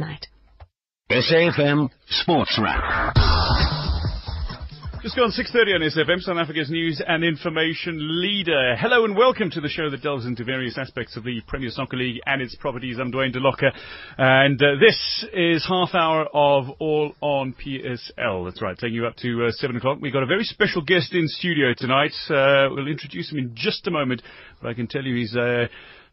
night. SAFM Sports Wrap. Just gone 6.30 on SFM, South Africa's news and information leader. Hello and welcome to the show that delves into various aspects of the Premier Soccer League and its properties. I'm Duane Dell'Oca, and uh, this is half hour of All on PSL. That's right, taking you up to uh, 7 o'clock. We've got a very special guest in studio tonight. Uh, we'll introduce him in just a moment, but I can tell you he's...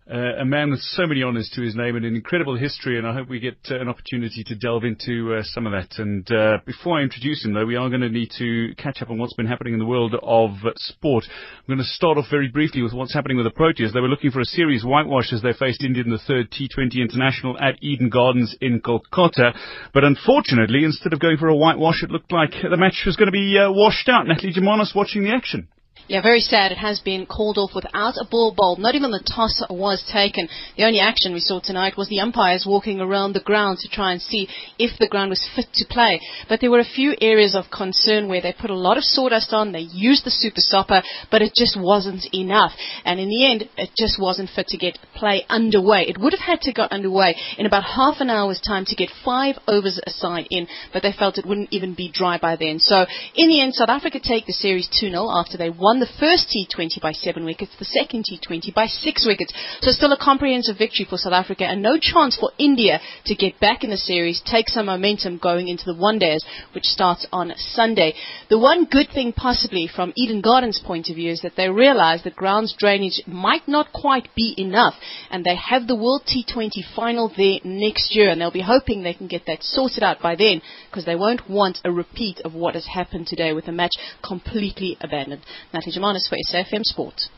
Uh, a man with so many honours to his name and an incredible history, and I hope we get uh, an opportunity to delve into uh, some of that. And uh, before I introduce him, though, we are going to need to catch up on what's been happening in the world of sport. I'm going to start off very briefly with what's happening with the Proteas. They were looking for a series whitewash as they faced India in the third T20 International at Eden Gardens in Kolkata. But unfortunately, instead of going for a whitewash, it looked like the match was going to be uh, washed out. Natalie Germanos watching the action. Yeah, very sad. It has been called off without a ball bowled. Not even the toss was taken. The only action we saw tonight was the umpires walking around the ground to try and see if the ground was fit to play. But there were a few areas of concern where they put a lot of sawdust on, they used the super sopper, but it just wasn't enough. And in the end, it just wasn't fit to get play underway. It would have had to go underway in about half an hour's time to get five overs aside in, but they felt it wouldn't even be dry by then. So in the end, South Africa take the series 2-0 after they won won the first T20 by seven wickets, the second T20 by six wickets. So still a comprehensive victory for South Africa and no chance for India to get back in the series, take some momentum going into the one days, which starts on Sunday. The one good thing possibly from Eden Gardens' point of view is that they realize that grounds drainage might not quite be enough and they have the World T20 final there next year and they'll be hoping they can get that sorted out by then because they won't want a repeat of what has happened today with the match completely abandoned. Now, Natalie Germanos for SAFM Sport.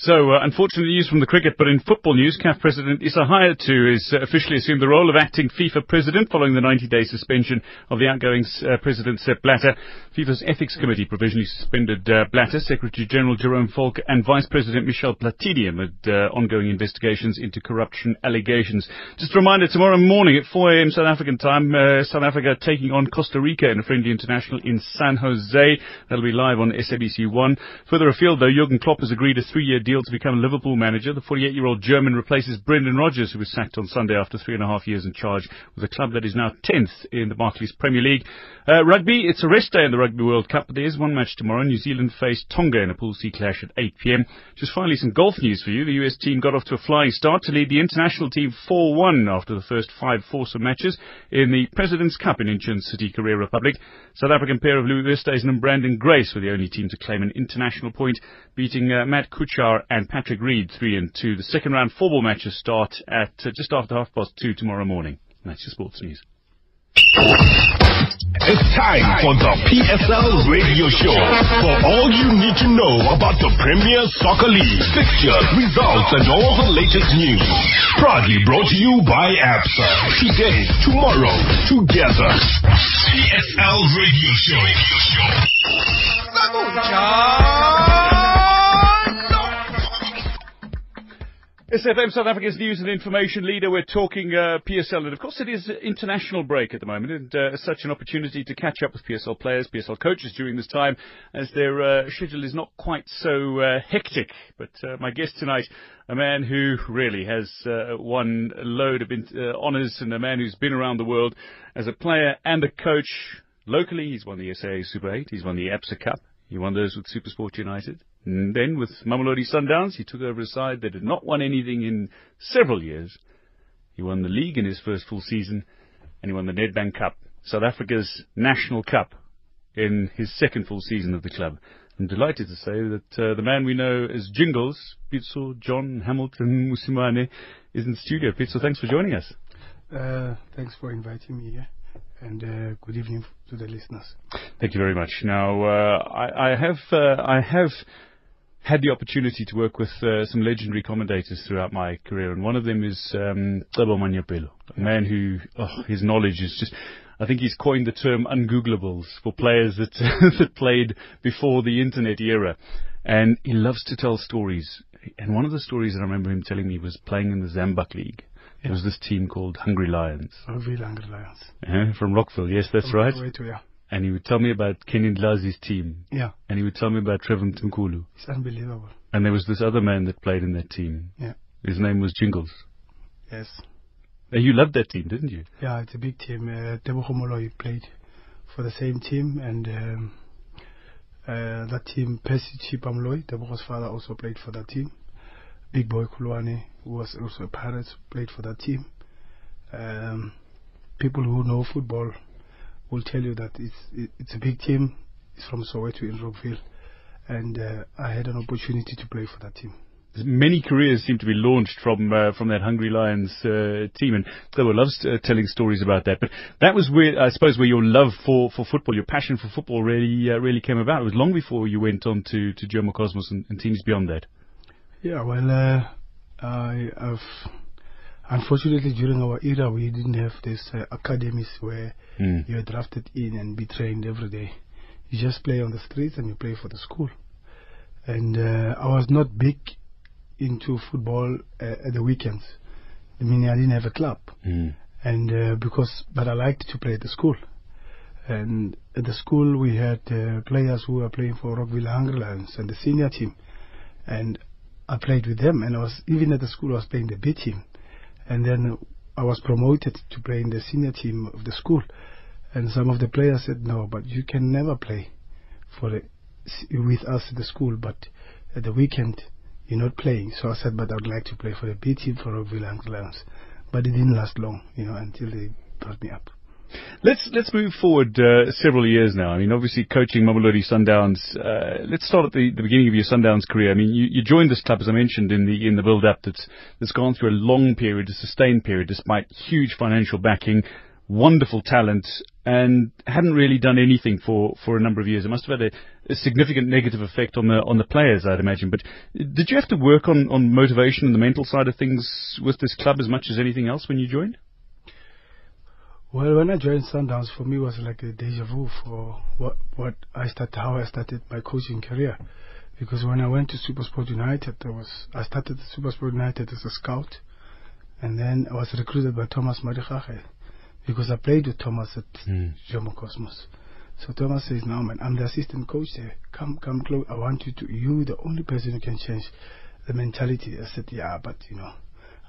So, uh, unfortunately news from the cricket, but in football news, CAF President Issa Hayatou has uh, officially assumed the role of acting FIFA President following the 90-day suspension of the outgoing uh, President Sepp Blatter. FIFA's Ethics Committee provisionally suspended uh, Blatter, Secretary General Jerome Valcke and Vice President Michel Platini amid uh, ongoing investigations into corruption allegations. Just a reminder, tomorrow morning at 4 a.m. South African time, uh, South Africa taking on Costa Rica in a friendly international in San Jose. That'll be live on SABC1. Further afield, though, Jurgen Klopp has agreed a three-year deal to become Liverpool manager. The 48-year-old German replaces Brendan Rodgers, who was sacked on Sunday after three and a half years in charge with a club that is now 10th in the Barclays Premier League. Uh, rugby, it's a rest day in the Rugby World Cup, but there is one match tomorrow. New Zealand face Tonga in a Pool C clash at 8pm. Just finally some golf news for you. The US team got off to a flying start to lead the international team 4-1 after the first five foursome matches in the President's Cup in Incheon City, Korea Republic. South African pair of Louis Oosthuizen and Branden Grace were the only team to claim an international point, beating uh, Matt Kuchar and Patrick Reed 3 and 2. The second round four ball matches start at uh, just after half past 2 tomorrow morning. That's your sports news. It's time for the PSL Radio Show. For all you need to know about the Premier Soccer League, fixtures, results, and all the latest news. Proudly brought to you by ABSA. Today, tomorrow, together. PSL Radio Show. SFM South Africa's news and information leader. We're talking uh, PSL, and of course it is international break at the moment, and uh, such an opportunity to catch up with PSL players, PSL coaches during this time, as their uh, schedule is not quite so uh, hectic. But uh, my guest tonight, a man who really has uh, won a load of honours, and a man who's been around the world as a player and a coach. Locally, he's won the SA Super 8, he's won the ABSA Cup, he won those with SuperSport United. And then with Mamelodi Sundowns, he took over a side that had not won anything in several years. He won the league in his first full season, and he won the Nedbank Cup, South Africa's national cup, in his second full season of the club. I'm delighted to say that uh, the man we know as Jingles, Pitso John Hamilton Mosimane, is in the studio. Pitso, thanks for joining us. Uh, thanks for inviting me here and uh, good evening to the listeners. Thank you very much. Now, uh, I, I, have uh, I have had the opportunity to work with uh, some legendary commentators throughout my career, and one of them is um, Manyapelo, a man who oh, his knowledge is just. I think he's coined the term ungooglables for players that that played before the internet era, and he loves to tell stories. And one of the stories that I remember him telling me was playing in the Zambuk League. There was this team called Hungry Lions. Hungry Lions. Uh, from Rockville, yes, that's From right. Soweto, yeah. And he would tell me about Kenny Dlazi's team. Yeah. And he would tell me about Trevor Mtunkulu. It's unbelievable. And there was this other man that played in that team. Yeah. His name was Jingles. Yes. And you loved that team, didn't you? Yeah, it's a big team. Uh, Moloi played for the same team, and um, uh, that team, Percy Chipamloy, Tebogo's father, also played for that team. Big Boy Kulwane, who was also a pirate, played for that team. Um, people who know football will tell you that it's it, it's a big team. It's from Soweto in Rockville, and uh, I had an opportunity to play for that team many careers seem to be launched from uh, from that Hungry Lions uh, team, and Thabo loves uh, telling stories about that. But that was where I suppose where your love for, for football, your passion for football, really uh, really came about. It was long before you went on to to Jomo Cosmos and, and teams beyond that. Yeah, well, uh, I have. Unfortunately, during our era, we didn't have this uh, academies where mm. you're drafted in and be trained every day. You just play on the streets and you play for the school. And uh, I was not big into football uh, at the weekends. I mean, I didn't have a club, mm. and uh, because but I liked to play at the school, and at the school we had uh, players who were playing for Rockville Hungry Lions and the senior team, and I played with them, and I was even at the school I was playing the B team, and then I was promoted to play in the senior team of the school, and some of the players said no, but you can never play for the, with us at the school, but at the weekend you're not playing. So I said, but I would like to play for the B team for Rockville Lions. But it didn't last long, you know, until they brought me up. Let's let's move forward uh, several years now. I mean, obviously coaching Mamelodi Sundowns. Uh, let's start at the, the beginning of your Sundowns career. I mean, you, you joined this club as I mentioned in the in the build up that's that's gone through a long period, a sustained period, despite huge financial backing, wonderful talent, and hadn't really done anything for, for a number of years. It must have had a, a, significant negative effect on the on the players, I'd imagine. But did you have to work on, on motivation and the mental side of things with this club as much as anything else when you joined? Well, when I joined Sundowns, for me it was like a deja vu for what what I started, how I started my coaching career. Because when I went to Supersport United, I was I started Supersport United as a scout, and then I was recruited by Thomas Madigage because I played with Thomas at mm. Jomo Cosmos. So Thomas says, "No, man, I'm the assistant coach there. Come, come close. I want you to. You, the only person who can change the mentality." I said, "Yeah, but you know,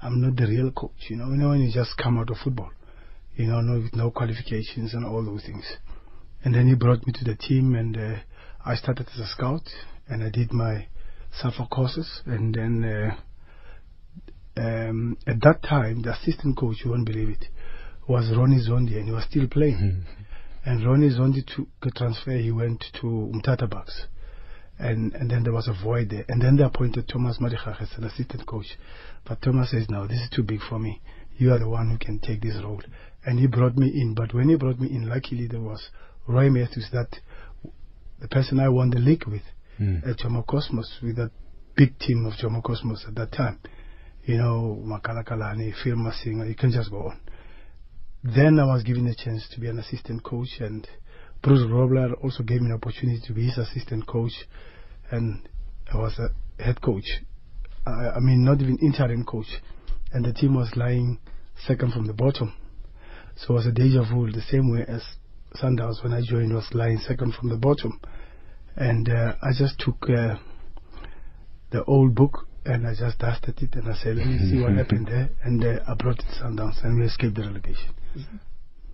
I'm not the real coach. You know, you know when you just come out of football, you know, no, with no qualifications and all those things." And then he brought me to the team, and uh, I started as a scout, and I did my SAFA courses, and then. Uh, um, at that time, the assistant coach, you won't believe it, was Ronnie Zondi, and he was still playing. Mm-hmm. And Ronnie Zondi took a transfer. He went to Mtata Bucks. And, and then there was a void there. And then they appointed Thomas Madigage as an assistant coach. But Thomas says, no, this is too big for me. You are the one who can take this role. And he brought me in. But when he brought me in, luckily there was Roy Matthews, that the person I won the league with mm. at Jomo Cosmos, with that big team of Jomo Cosmos at that time. You know, Makala Kalani, Phil Masinga, you can just go on. Then I was given a chance to be an assistant coach, and Bruce Grobbelaar also gave me an opportunity to be his assistant coach, and I was a head coach. I, I mean, not even interim coach, and the team was lying second from the bottom. So it was a deja vu, the same way as Sundowns when I joined was lying second from the bottom, and uh, I just took uh, the old book and I just dusted it and I said, let me see what happened there. And uh, I brought it to Sundowns and we escaped the relegation.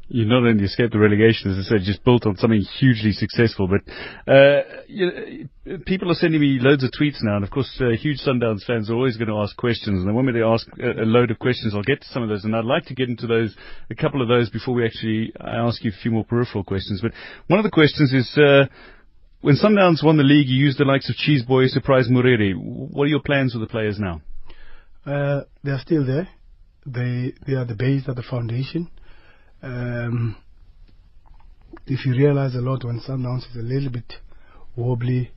You not only escaped the relegation, as I said, just built on something hugely successful. But uh, you know, people are sending me loads of tweets now, and of course, uh, huge Sundowns fans are always going to ask questions, and they want me to ask a, a, load of questions. I'll get to some of those, and I'd like to get into those, a couple of those, before we actually ask you a few more peripheral questions. But one of the questions is. Uh, when Sundowns won the league, you used the likes of Cheese Cheeseboy, Surprise Moriri. What are your plans with the players now? Uh, they are still there. They they are the base of the foundation. Um, if you realize a lot when Sundowns is a little bit wobbly,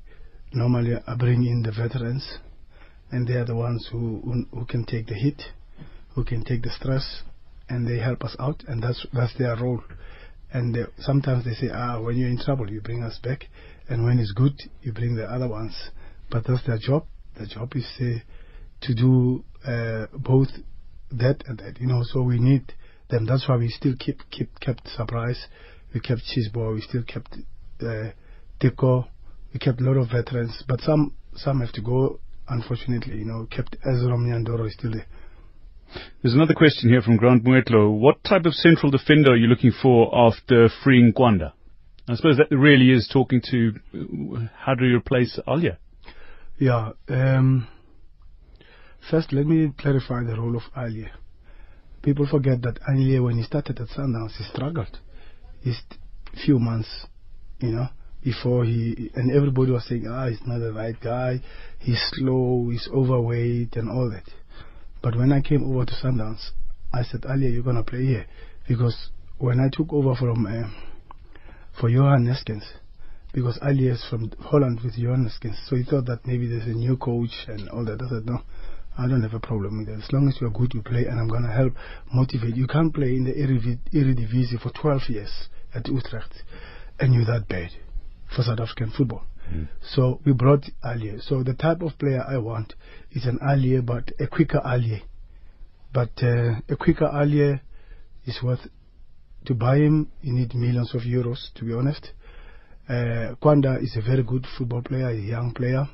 normally I bring in the veterans, and they are the ones who, who, who can take the hit, who can take the stress, and they help us out, and that's that's their role. And they, sometimes they say, ah, when you're in trouble, you bring us back. And when it's good, you bring the other ones. But that's their job. The job is uh, to do uh, both that and that. You know, so we need them. That's why we still keep keep kept surprise. We kept Cheeseboy. We still kept uh, Teko. We kept a lot of veterans, but some some have to go. Unfortunately, you know, kept Ezra Nyandoro is still there. There's another question here from Grant Muetlo. What type of central defender are you looking for after freeing Kwanda? I suppose that really is talking to how do you replace Alje? Yeah. Um, first, let me clarify the role of Alje. People forget that Alje, when he started at Sundowns, he struggled. He's few months, you know, before he and everybody was saying, ah, he's not the right guy. He's slow. He's overweight and all that. But when I came over to Sundowns, I said, Alje, you're gonna play here because when I took over from uh, for Johan Neeskens, because Alje is from Holland with Johan Neeskens, so he thought that maybe there's a new coach and all that. I said, no, I don't have a problem with that. As long as you're good, you play, and I'm gonna help motivate. You can't play in the Eredivisie for 12 years at Utrecht, and you're that bad for South African football. Mm. So we brought Alje. So the type of player I want is an Alje, but a quicker Alje. But uh, a quicker Alje is worth to buy him. You need millions of euros, to be honest. Uh, Kwanda is a very good football player, a young player.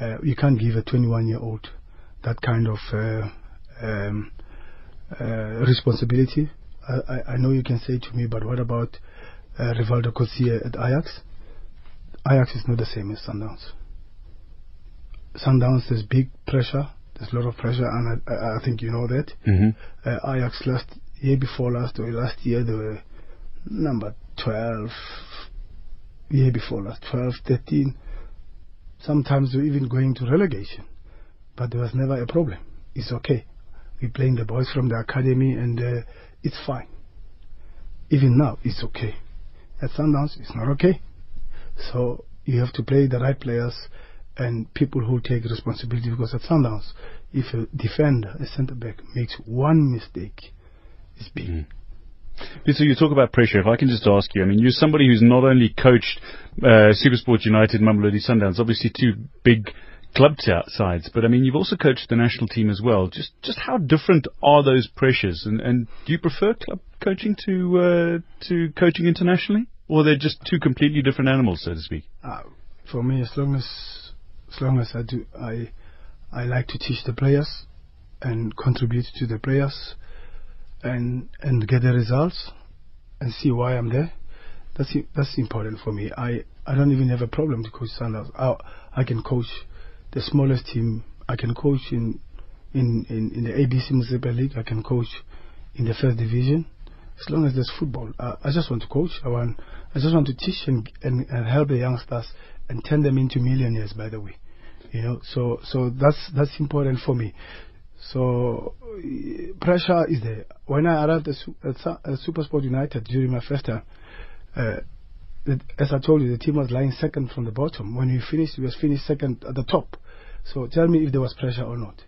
Uh, you can't give a 21 year old that kind of uh, um, uh, responsibility. I, I, I, know you can say to me, but what about uh, Rivaldo Coetzee at Ajax? Ajax is not the same as Sundowns. Sundowns, there's big pressure. There's a lot of pressure, and I, I think you know that. Mm-hmm. Uh, Ajax last year before last or last year they were number 12. Year before last, 12, 13. Sometimes we're even going to relegation, but there was never a problem. It's okay. We're playing the boys from the academy, and uh, it's fine. Even now, it's okay. At Sundowns, it's not okay. So you have to play the right players and people who take responsibility because at Sundowns, if a defender, a centre back, makes one mistake, it's big. Mm. You talk about pressure. If I can just ask you, I mean, you're somebody who's not only coached uh, Supersport United, Mamelodi Sundowns, obviously two big club sides, but I mean, you've also coached the national team as well. Just just how different are those pressures, and, and do you prefer club coaching to uh, to coaching internationally? or they're just two completely different animals, so to speak? Uh, for me, as long as as long as I do, I I like to teach the players and contribute to the players and and get the results and see why I'm there. That's that's important for me. I I don't even have a problem to coach Sundowns. I I can coach the smallest team. I can coach in in in, in the ABC Municipal League. I can coach in the first division as long as there's football. Uh, I just want to coach. I want, I just want to teach and, and, and help the youngsters and turn them into millionaires. By the way, you know. So so that's that's important for me. So pressure is there. When I arrived at, at, at Supersport United during my first time, uh, as I told you, the team was lying second from the bottom. When we finished, we was finished second at the top. So tell me if there was pressure or not.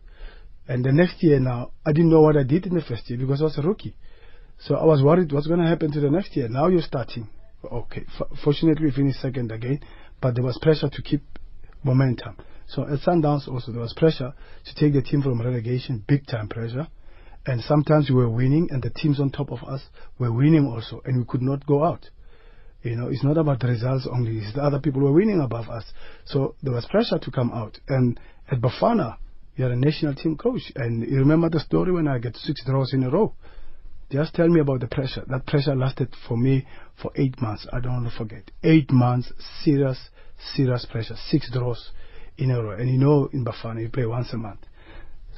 And the next year now, I didn't know what I did in the first year because I was a rookie. So I was worried what's going to happen to the next year. Now you're starting. Okay. F fortunately, we finished second again, but there was pressure to keep momentum. So at Sundowns also there was pressure to take the team from relegation, big time pressure. And sometimes we were winning and the teams on top of us were winning also and we could not go out. You know, it's not about the results only, it's the other people were winning above us. So there was pressure to come out. And at Bafana, you're a national team coach. And you remember the story when I get six draws in a row. Just tell me about the pressure. That pressure lasted for me for eight months. I don't want to forget. Eight months, serious, serious pressure. Six draws in a row. And you know, in Bafana, you play once a month.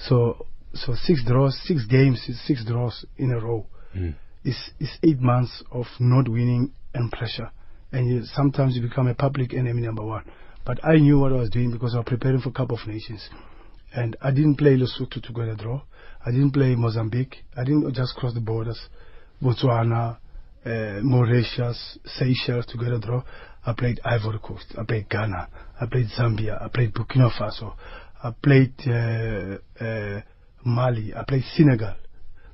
So, so six draws, six games, six draws in a row. Mm. It's, it's eight months of not winning and pressure. And you, sometimes you become a public enemy number one. But I knew what I was doing because I was preparing for Cup of Nations. And I didn't play Lesotho to get a draw. I didn't play Mozambique. I didn't just cross the borders. Botswana, uh, Mauritius, Seychelles to get a draw. I played Ivory Coast. I played Ghana. I played Zambia. I played Burkina Faso. I played uh, uh, Mali. I played Senegal.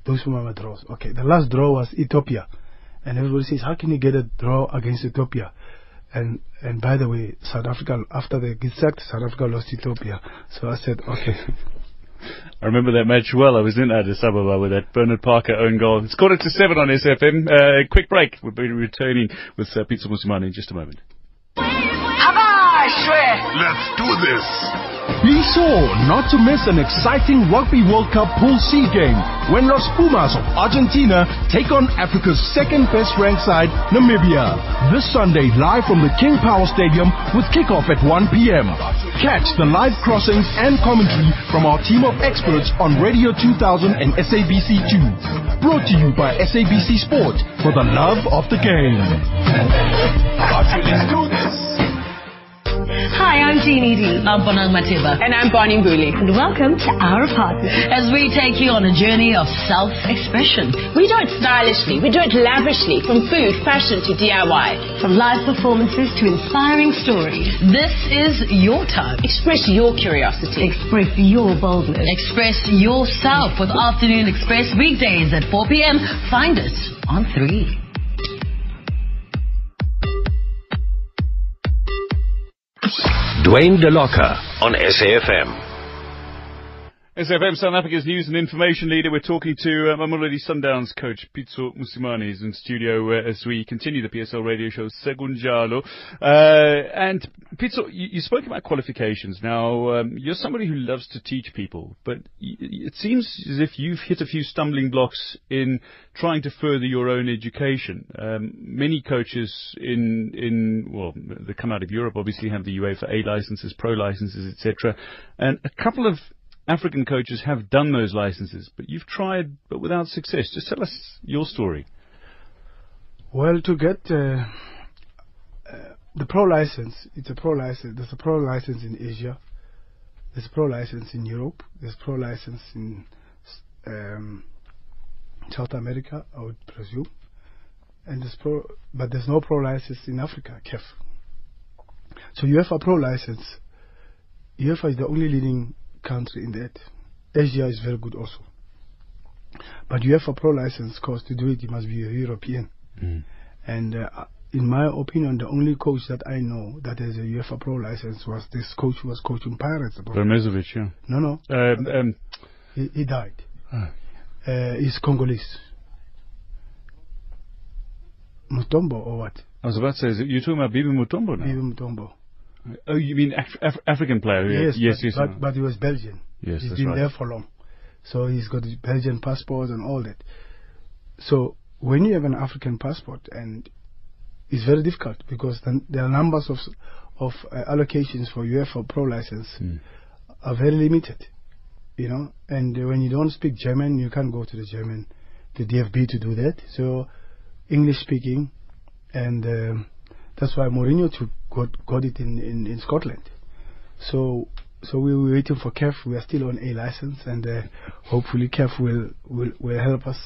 Those were my draws. Okay, the last draw was Ethiopia. And everybody says, how can you get a draw against Ethiopia? And and by the way, South Africa, after they get sacked, South Africa lost Ethiopia. So I said, okay. I remember that match well. I was in Addis Ababa with that Bernard Parker own goal. It's quarter to seven on SFM. Uh, quick break. We'll be returning with uh, Pitso Mosimane in just a moment. Abashwe! Let's do this. Be sure not to miss an exciting Rugby World Cup Pool C game when Los Pumas of Argentina take on Africa's second best ranked side, Namibia. This Sunday, live from the King Power Stadium with kickoff at 1 p.m. Catch the live crossings and commentary from our team of experts on Radio 2000 and SABC2. Brought to you by SABC Sport for the love of the game. Let's do this. Hi, I'm Jeannie D. I'm Bonang Matheba. And I'm Bonnie Mbuli. And welcome to our apartment as we take you on a journey of self-expression. We do it stylishly, we do it lavishly, from food, fashion to DIY. From live performances to inspiring stories. This is your time. Express your curiosity. Express your boldness. Express yourself with Afternoon Express weekdays at 4 p.m. Find us on 3. Duane Dell'Oca on SAFM. SFM South Africa's news and information leader. We're talking to uh, Mamelodi Sundowns coach Pitso Mosimane is in studio uh, as we continue the PSL radio show Segunjalo. Uh, and Pitso, you, you, spoke about qualifications. Now, um, you're somebody who loves to teach people, but y- it seems as if you've hit a few stumbling blocks in trying to further your own education. Um, many coaches in, in, well, they come out of Europe obviously have the UEFA A licenses, pro licenses, etc. And a couple of African coaches have done those licenses, but you've tried, but without success. Just tell us your story. Well, to get uh, uh, the pro license, it's a pro license. There's a pro license in Asia. There's a pro license in Europe. There's a pro license in um, South America, I would presume. And there's pro, but there's no pro license in Africa, CAF. So UEFA pro license. UEFA is the only leading country in that. Asia is very good also. But you have a pro license course to do it, you must be a European. Mm. And uh, in my opinion, the only coach that I know that has a UEFA pro license was this coach who was coaching Pirates. Vermezovic, yeah. No, no. Um, um, he, he, died. Ah. Uh, he's Congolese. Mutombo or what? I was about to say, you're talking about Bibi Mutombo now? Bibi Mutombo. Oh, you mean Af- Af- African player? Yes, yes, but, yes. But, but he was Belgian. Yes, He's been right. there for long. So he's got Belgian passport and all that. So when you have an African passport, and it's very difficult because there are numbers of of uh, allocations for UEFA Pro license Mm. are very limited, you know. And uh, when you don't speak German, you can't go to the German, the DFB to do that. So English speaking, and um, that's why Mourinho took, got got it in, in, in Scotland. So so we were waiting for CAF. We are still on A license, and uh, hopefully CAF will, will will help us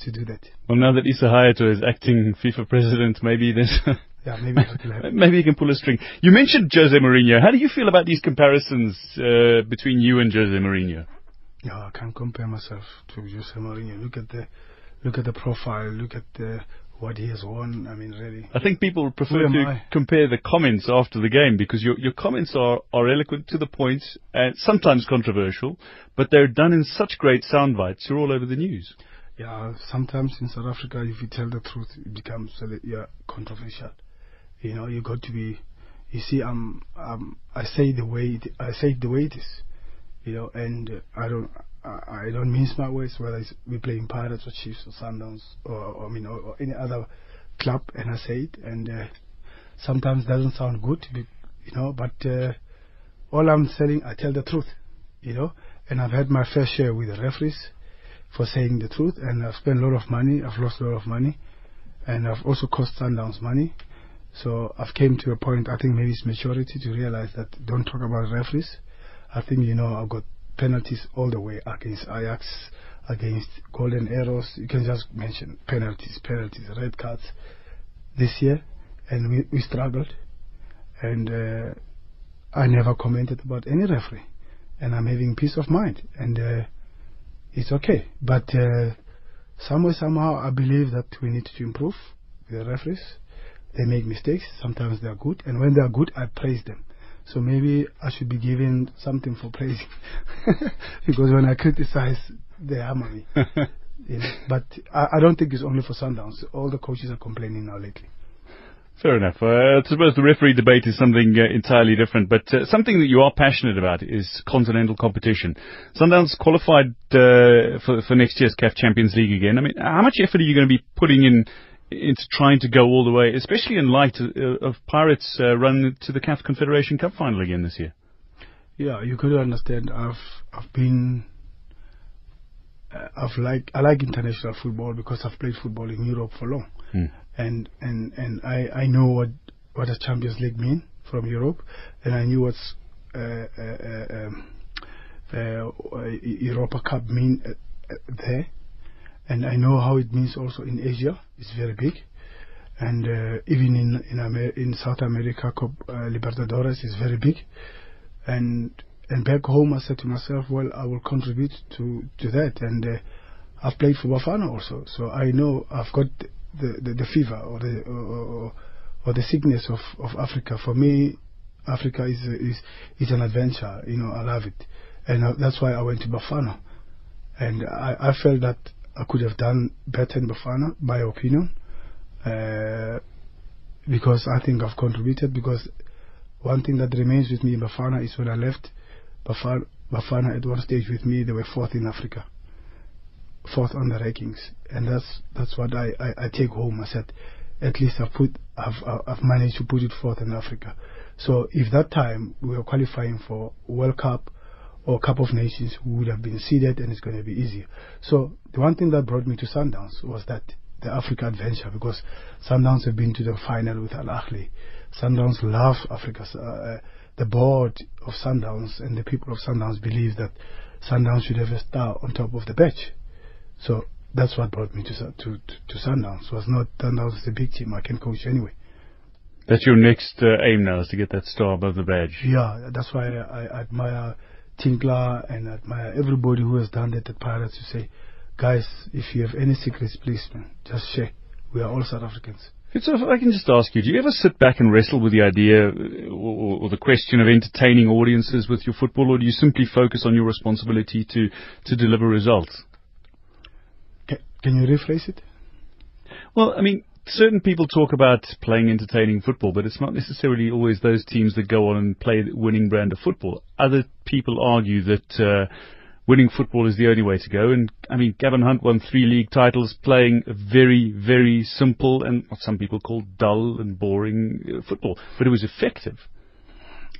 to do that. Well, now that Issa Hayatou is acting FIFA president, maybe there's. Yeah, maybe. Maybe you can pull a string. You mentioned Jose Mourinho. How do you feel about these comparisons uh, between you and Jose Mourinho? No, I can't compare myself to Jose Mourinho. Look at the look at the profile. Look at the, what he has won. I mean, really. I think people prefer to I? compare the comments after the game because your your comments are, are eloquent to the point and sometimes controversial, but they're done in such great sound bites. You're all over the news. Yeah, sometimes in South Africa, if you tell the truth, it becomes yeah controversial. You know, you got to be. You see, um, um, I say the way it, I say it the way it is. You know, and uh, I don't, I, I don't mince my words. Whether it's we playing Pirates or Chiefs or Sundowns or, or I mean, or, or any other club, and I say it, and uh, sometimes doesn't sound good, you know. But uh, all I'm saying, I tell the truth, you know. And I've had my fair share with the referees for saying the truth, and I've spent a lot of money. I've lost a lot of money, and I've also cost Sundowns money. So I've came to a point. I think maybe it's maturity to realize that don't talk about referees. I think you know I've got penalties all the way against Ajax, against Golden Arrows. You can just mention penalties, penalties, red cards this year, and we we struggled, and uh, I never commented about any referee, and I'm having peace of mind, and uh, it's okay. But uh, somewhere somehow I believe that we need to improve the referees. They make mistakes. Sometimes they are good, and when they are good, I praise them. So maybe I should be given something for praising, because when I criticize, they hammer me. you know? But I, I don't think it's only for Sundowns. All the coaches are complaining now lately. Fair enough. Uh, I suppose the referee debate is something uh, entirely different, but uh, something that you are passionate about is continental competition. Sundowns qualified uh, for, for next year's CAF Champions League again. I mean, how much effort are you going to be putting in into trying to go all the way, especially in light of, of Pirates' uh, run to the CAF Confederation Cup final again this year? Yeah, you could understand. I've I've been uh, I've like I like international football because I've played football in Europe for long, mm. and and and I I know what what does Champions League mean from Europe, and I knew what's uh, uh, um, uh, Europa Cup mean uh, there, and I know how it means also in Asia. It's very big, and uh, even in in, Amer- in South America, Cop, Libertadores is very big, and and back home, I said to myself, well, I will contribute to, to that. And uh, I've played for Bafana also, so I know I've got the, the, the fever or the or, or, the sickness of, of Africa. For me, Africa is is is an adventure. You know, I love it, and uh, that's why I went to Bafana. And I, I felt that I could have done better in Bafana, my opinion, uh, because I think I've contributed. Because one thing that remains with me in Bafana is when I left Bafana, Bafana at one stage with me, they were fourth in Africa, fourth on the rankings, and that's that's what I, I, I take home. I said, at least I've put I've I've managed to put it fourth in Africa. So if that time we were qualifying for World Cup or Cup of Nations, we would have been seeded, and it's going to be easier. So the one thing that brought me to Sundowns was that the Africa adventure because Sundowns have been to the final with Al Ahly. Sundowns love Africa. Uh, the board of Sundowns and the people of Sundowns believe that Sundowns should have a star on top of the badge. So that's what brought me to to to, to Sundowns. Was not Sundowns is a big team. I can coach anyway. That's your next uh, aim now, is to get that star above the badge. Yeah, that's why I, I admire Tinkler and admire everybody who has done that at Pirates. To say, guys, if you have any secrets, please, man, just share. We are all South Africans. So if I can just ask you, do you ever sit back and wrestle with the idea or, or, the question of entertaining audiences with your football, or do you simply focus on your responsibility to, to deliver results? Can, can you rephrase it? Well, I mean, certain people talk about playing entertaining football, but it's not necessarily always those teams that go on and play the winning brand of football. Other people argue that uh, winning football is the only way to go. And I mean, Gavin Hunt won three league titles playing very, very simple and what some people call dull and boring uh, football, but it was effective.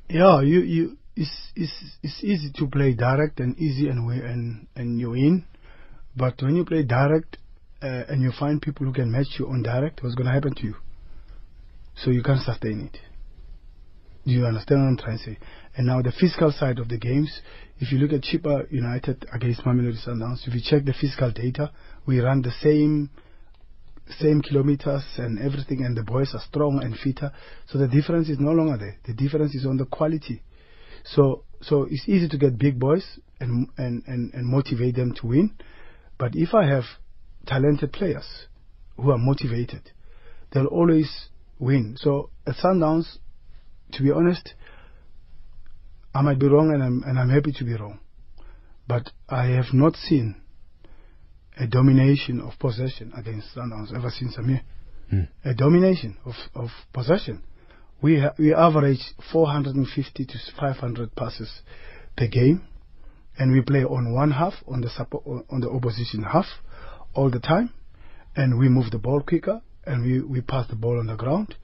Yeah, you, you, it's, it's, it's easy to play direct and easy and and and you win, but when you play direct uh, and you find people who can match you on direct, what's going to happen to you? So you can't sustain it. Do you understand what I'm trying to say? And now the physical side of the games, if you look at Chippa United against Mamelodi Sundowns, if you check the physical data, we run the same same kilometers and everything, and the boys are strong and fitter. So the difference is no longer there. The difference is on the quality. So so it's easy to get big boys and and and, and motivate them to win. But if I have talented players who are motivated, they'll always win. So at Sundowns, to be honest, I might be wrong and I'm, and I'm happy to be wrong. But I have not seen a domination of possession against Sundowns ever since I'm here. Mm. A domination of, of possession. We, ha- we average 450 to 500 passes per game, and we play on one half, on the, support, on the opposition half, all the time, and we move the ball quicker, and we, we pass the ball on the ground,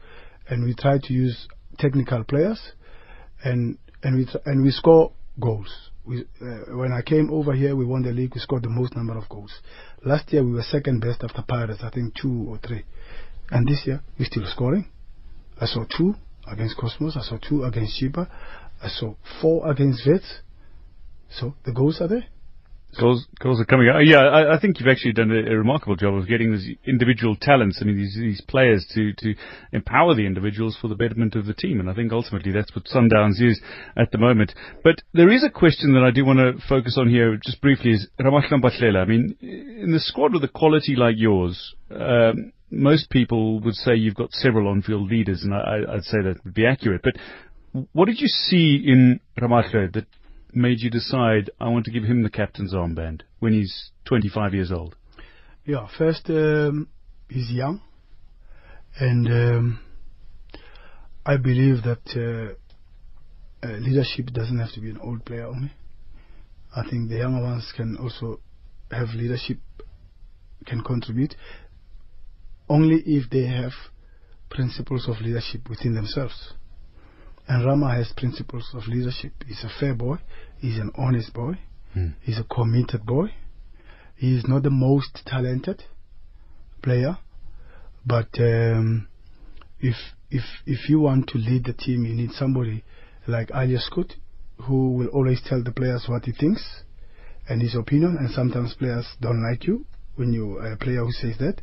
and we try to use technical players, and and we and we score goals. We, uh, when I came over here, we won the league. We scored the most number of goals. Last year we were second best after Pirates, I think two or three. And this year we're still scoring. I saw two against Cosmos. I saw two against Chippa. I saw four against Wits. So the goals are there. Goals are coming out. Yeah, I, I think you've actually done a, a, remarkable job of getting these individual talents. I mean, these, these players to, to empower the individuals for the betterment of the team. And I think ultimately that's what Sundowns is at the moment. But there is a question that I do want to focus on here just briefly is Ramahlwe Mphahlele. I mean, in the squad with a quality like yours, um, most people would say you've got several on-field leaders, and I, would say that would be accurate. But what did you see in Ramahlakhan that made you decide I want to give him the captain's armband when he's 25 years old? Yeah, first um, he's young, and um, I believe that uh, uh, leadership doesn't have to be an old player only. I think the younger ones can also have leadership, can contribute, only if they have principles of leadership within themselves. And Rama has principles of leadership. He's a fair boy. He's an honest boy. Hmm. He's a committed boy. He is not the most talented player, but um, if if if you want to lead the team, you need somebody like Alje Schut, who will always tell the players what he thinks and his opinion. And sometimes players don't like you when you are a player who says that.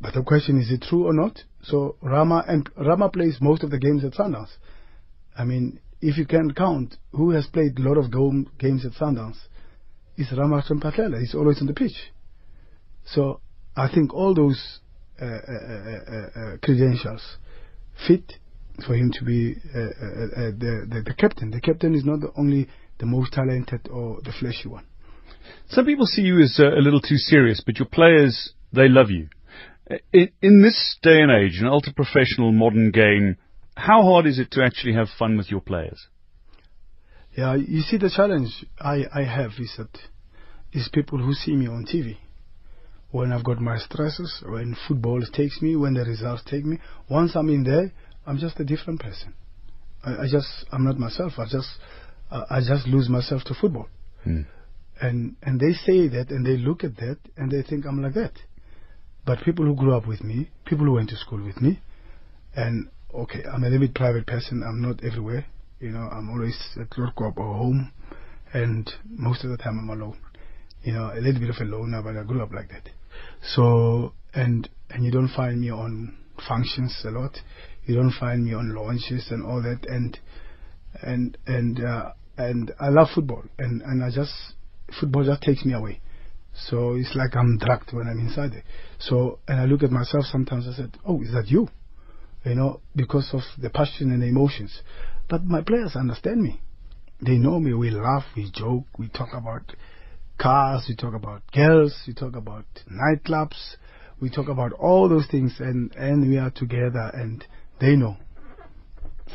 But the question is, it true or not? So Rama and Rama plays most of the games at Sundowns. I mean, if you can count who has played a lot of games at Sundowns, it's Rama Mphahlele. He's always on the pitch. So I think all those uh, uh, uh, uh, credentials fit for him to be uh, uh, uh, the, the the captain. The captain is not the only the most talented or the fleshy one. Some people see you as uh, a little too serious, but your players, they love you. In, in this day and age, an ultra professional modern game, how hard is it to actually have fun with your players? Yeah, you see the challenge I, I have is that is people who see me on TV. When I've got my stresses, when football takes me, when the results take me, once I'm in there, I'm just a different person. I, I just I'm not myself. I just uh, I just lose myself to football. Hmm. And and they say that and they look at that and they think I'm like that. But people who grew up with me, people who went to school with me, and okay, I'm a little bit private person. I'm not everywhere. You know, I'm always at work or home, and most of the time I'm alone. You know, a little bit of a loner, but I grew up like that. So, and and you don't find me on functions a lot. You don't find me on launches and all that. And and and uh, and I love football, and and I just football just takes me away. So it's like I'm drugged when I'm inside it. So and I look at myself sometimes. I said, "Oh, is that you?" You know, because of the passion and the emotions. But my players understand me. They know me. We laugh, we joke, we talk about cars, we talk about girls, we talk about nightclubs, we talk about all those things, and and we are together, and they know.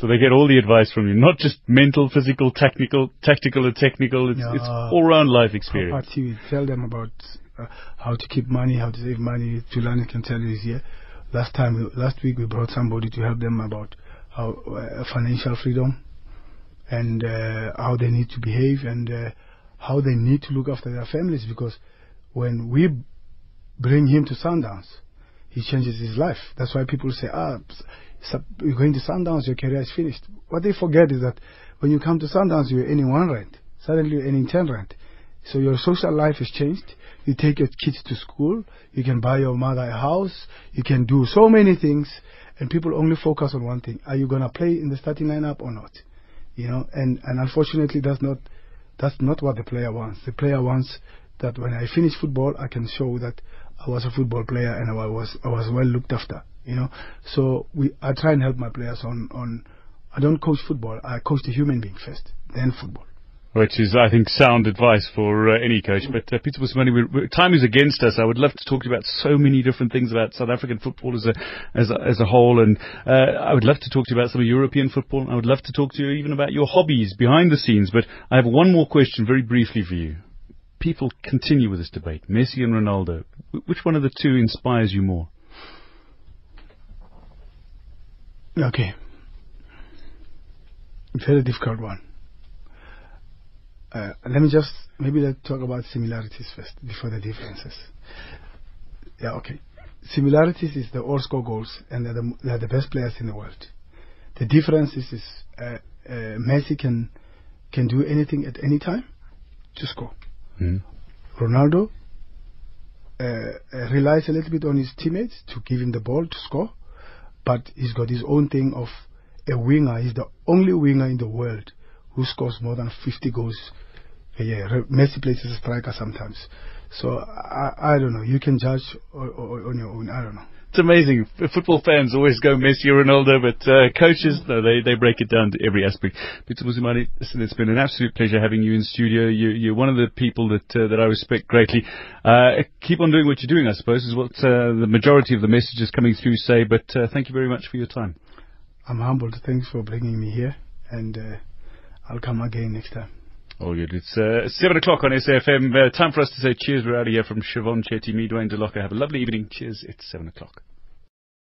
So they get all the advice from you, not just mental, physical, technical, tactical and technical. It's, it's all round life experience. Property, tell them about uh, how to keep money, how to save money. Tulani can tell you here. Last time, last week, we brought somebody to help them about how uh, financial freedom and uh, how they need to behave and uh, how they need to look after their families because when we bring him to Sundowns, he changes his life. That's why people say, ah, you're going to Sundowns, your career is finished. What they forget is that when you come to Sundowns, you're earning one rand. Suddenly you're earning 10 rand. So your social life has changed. You take your kids to school. You can buy your mother a house. You can do so many things. And people only focus on one thing. Are you going to play in the starting lineup or not? You know, and, and unfortunately that's not, that's not what the player wants. The player wants that when I finish football, I can show that I was a football player and I was, I was well looked after, you know. So we, I try and help my players on, on, I don't coach football. I coach the human being first, then football. Which is, I think, sound advice for uh, any coach. But uh, Pitso Mosimane, we, we, time is against us. I would love to talk to you about so many different things about South African football as a as a, as a whole, and uh, I would love to talk to you about some of European football. I would love to talk to you even about your hobbies behind the scenes. But I have one more question, very briefly, for you. People continue with this debate: Messi and Ronaldo. Which one of the two inspires you more? Okay. Very difficult one. Uh, let me just maybe let's talk about similarities first before the differences. Yeah, okay. Similarities is the all score goals and they're the, they're the best players in the world. The difference is, is uh, uh, Messi can can do anything at any time to score. Hmm. Ronaldo uh, uh, relies a little bit on his teammates to give him the ball to score, but he's got his own thing of a winger. He's the only winger in the world who scores more than 50 goals a year. Messi plays as a striker sometimes. So I, I don't know. You can judge o- o- on your own. I don't know. It's amazing. Football fans always go Messi or Ronaldo, but uh, coaches, no, they, they break it down to every aspect. Pitso Mosimane, listen, it's been an absolute pleasure having you in studio. You, you're one of the people that uh, that I respect greatly. Uh, keep on doing what you're doing, I suppose, is what uh, the majority of the messages coming through say. But uh, thank you very much for your time. I'm humbled. Thanks for bringing me here, and uh, I'll come again next time. All good. It's uh, 7 o'clock on SAFM. Uh, time for us to say cheers. We're out of here from Siobhan Chetty, me, Duane Dell'Oca. Have a lovely evening. Cheers. It's 7 o'clock.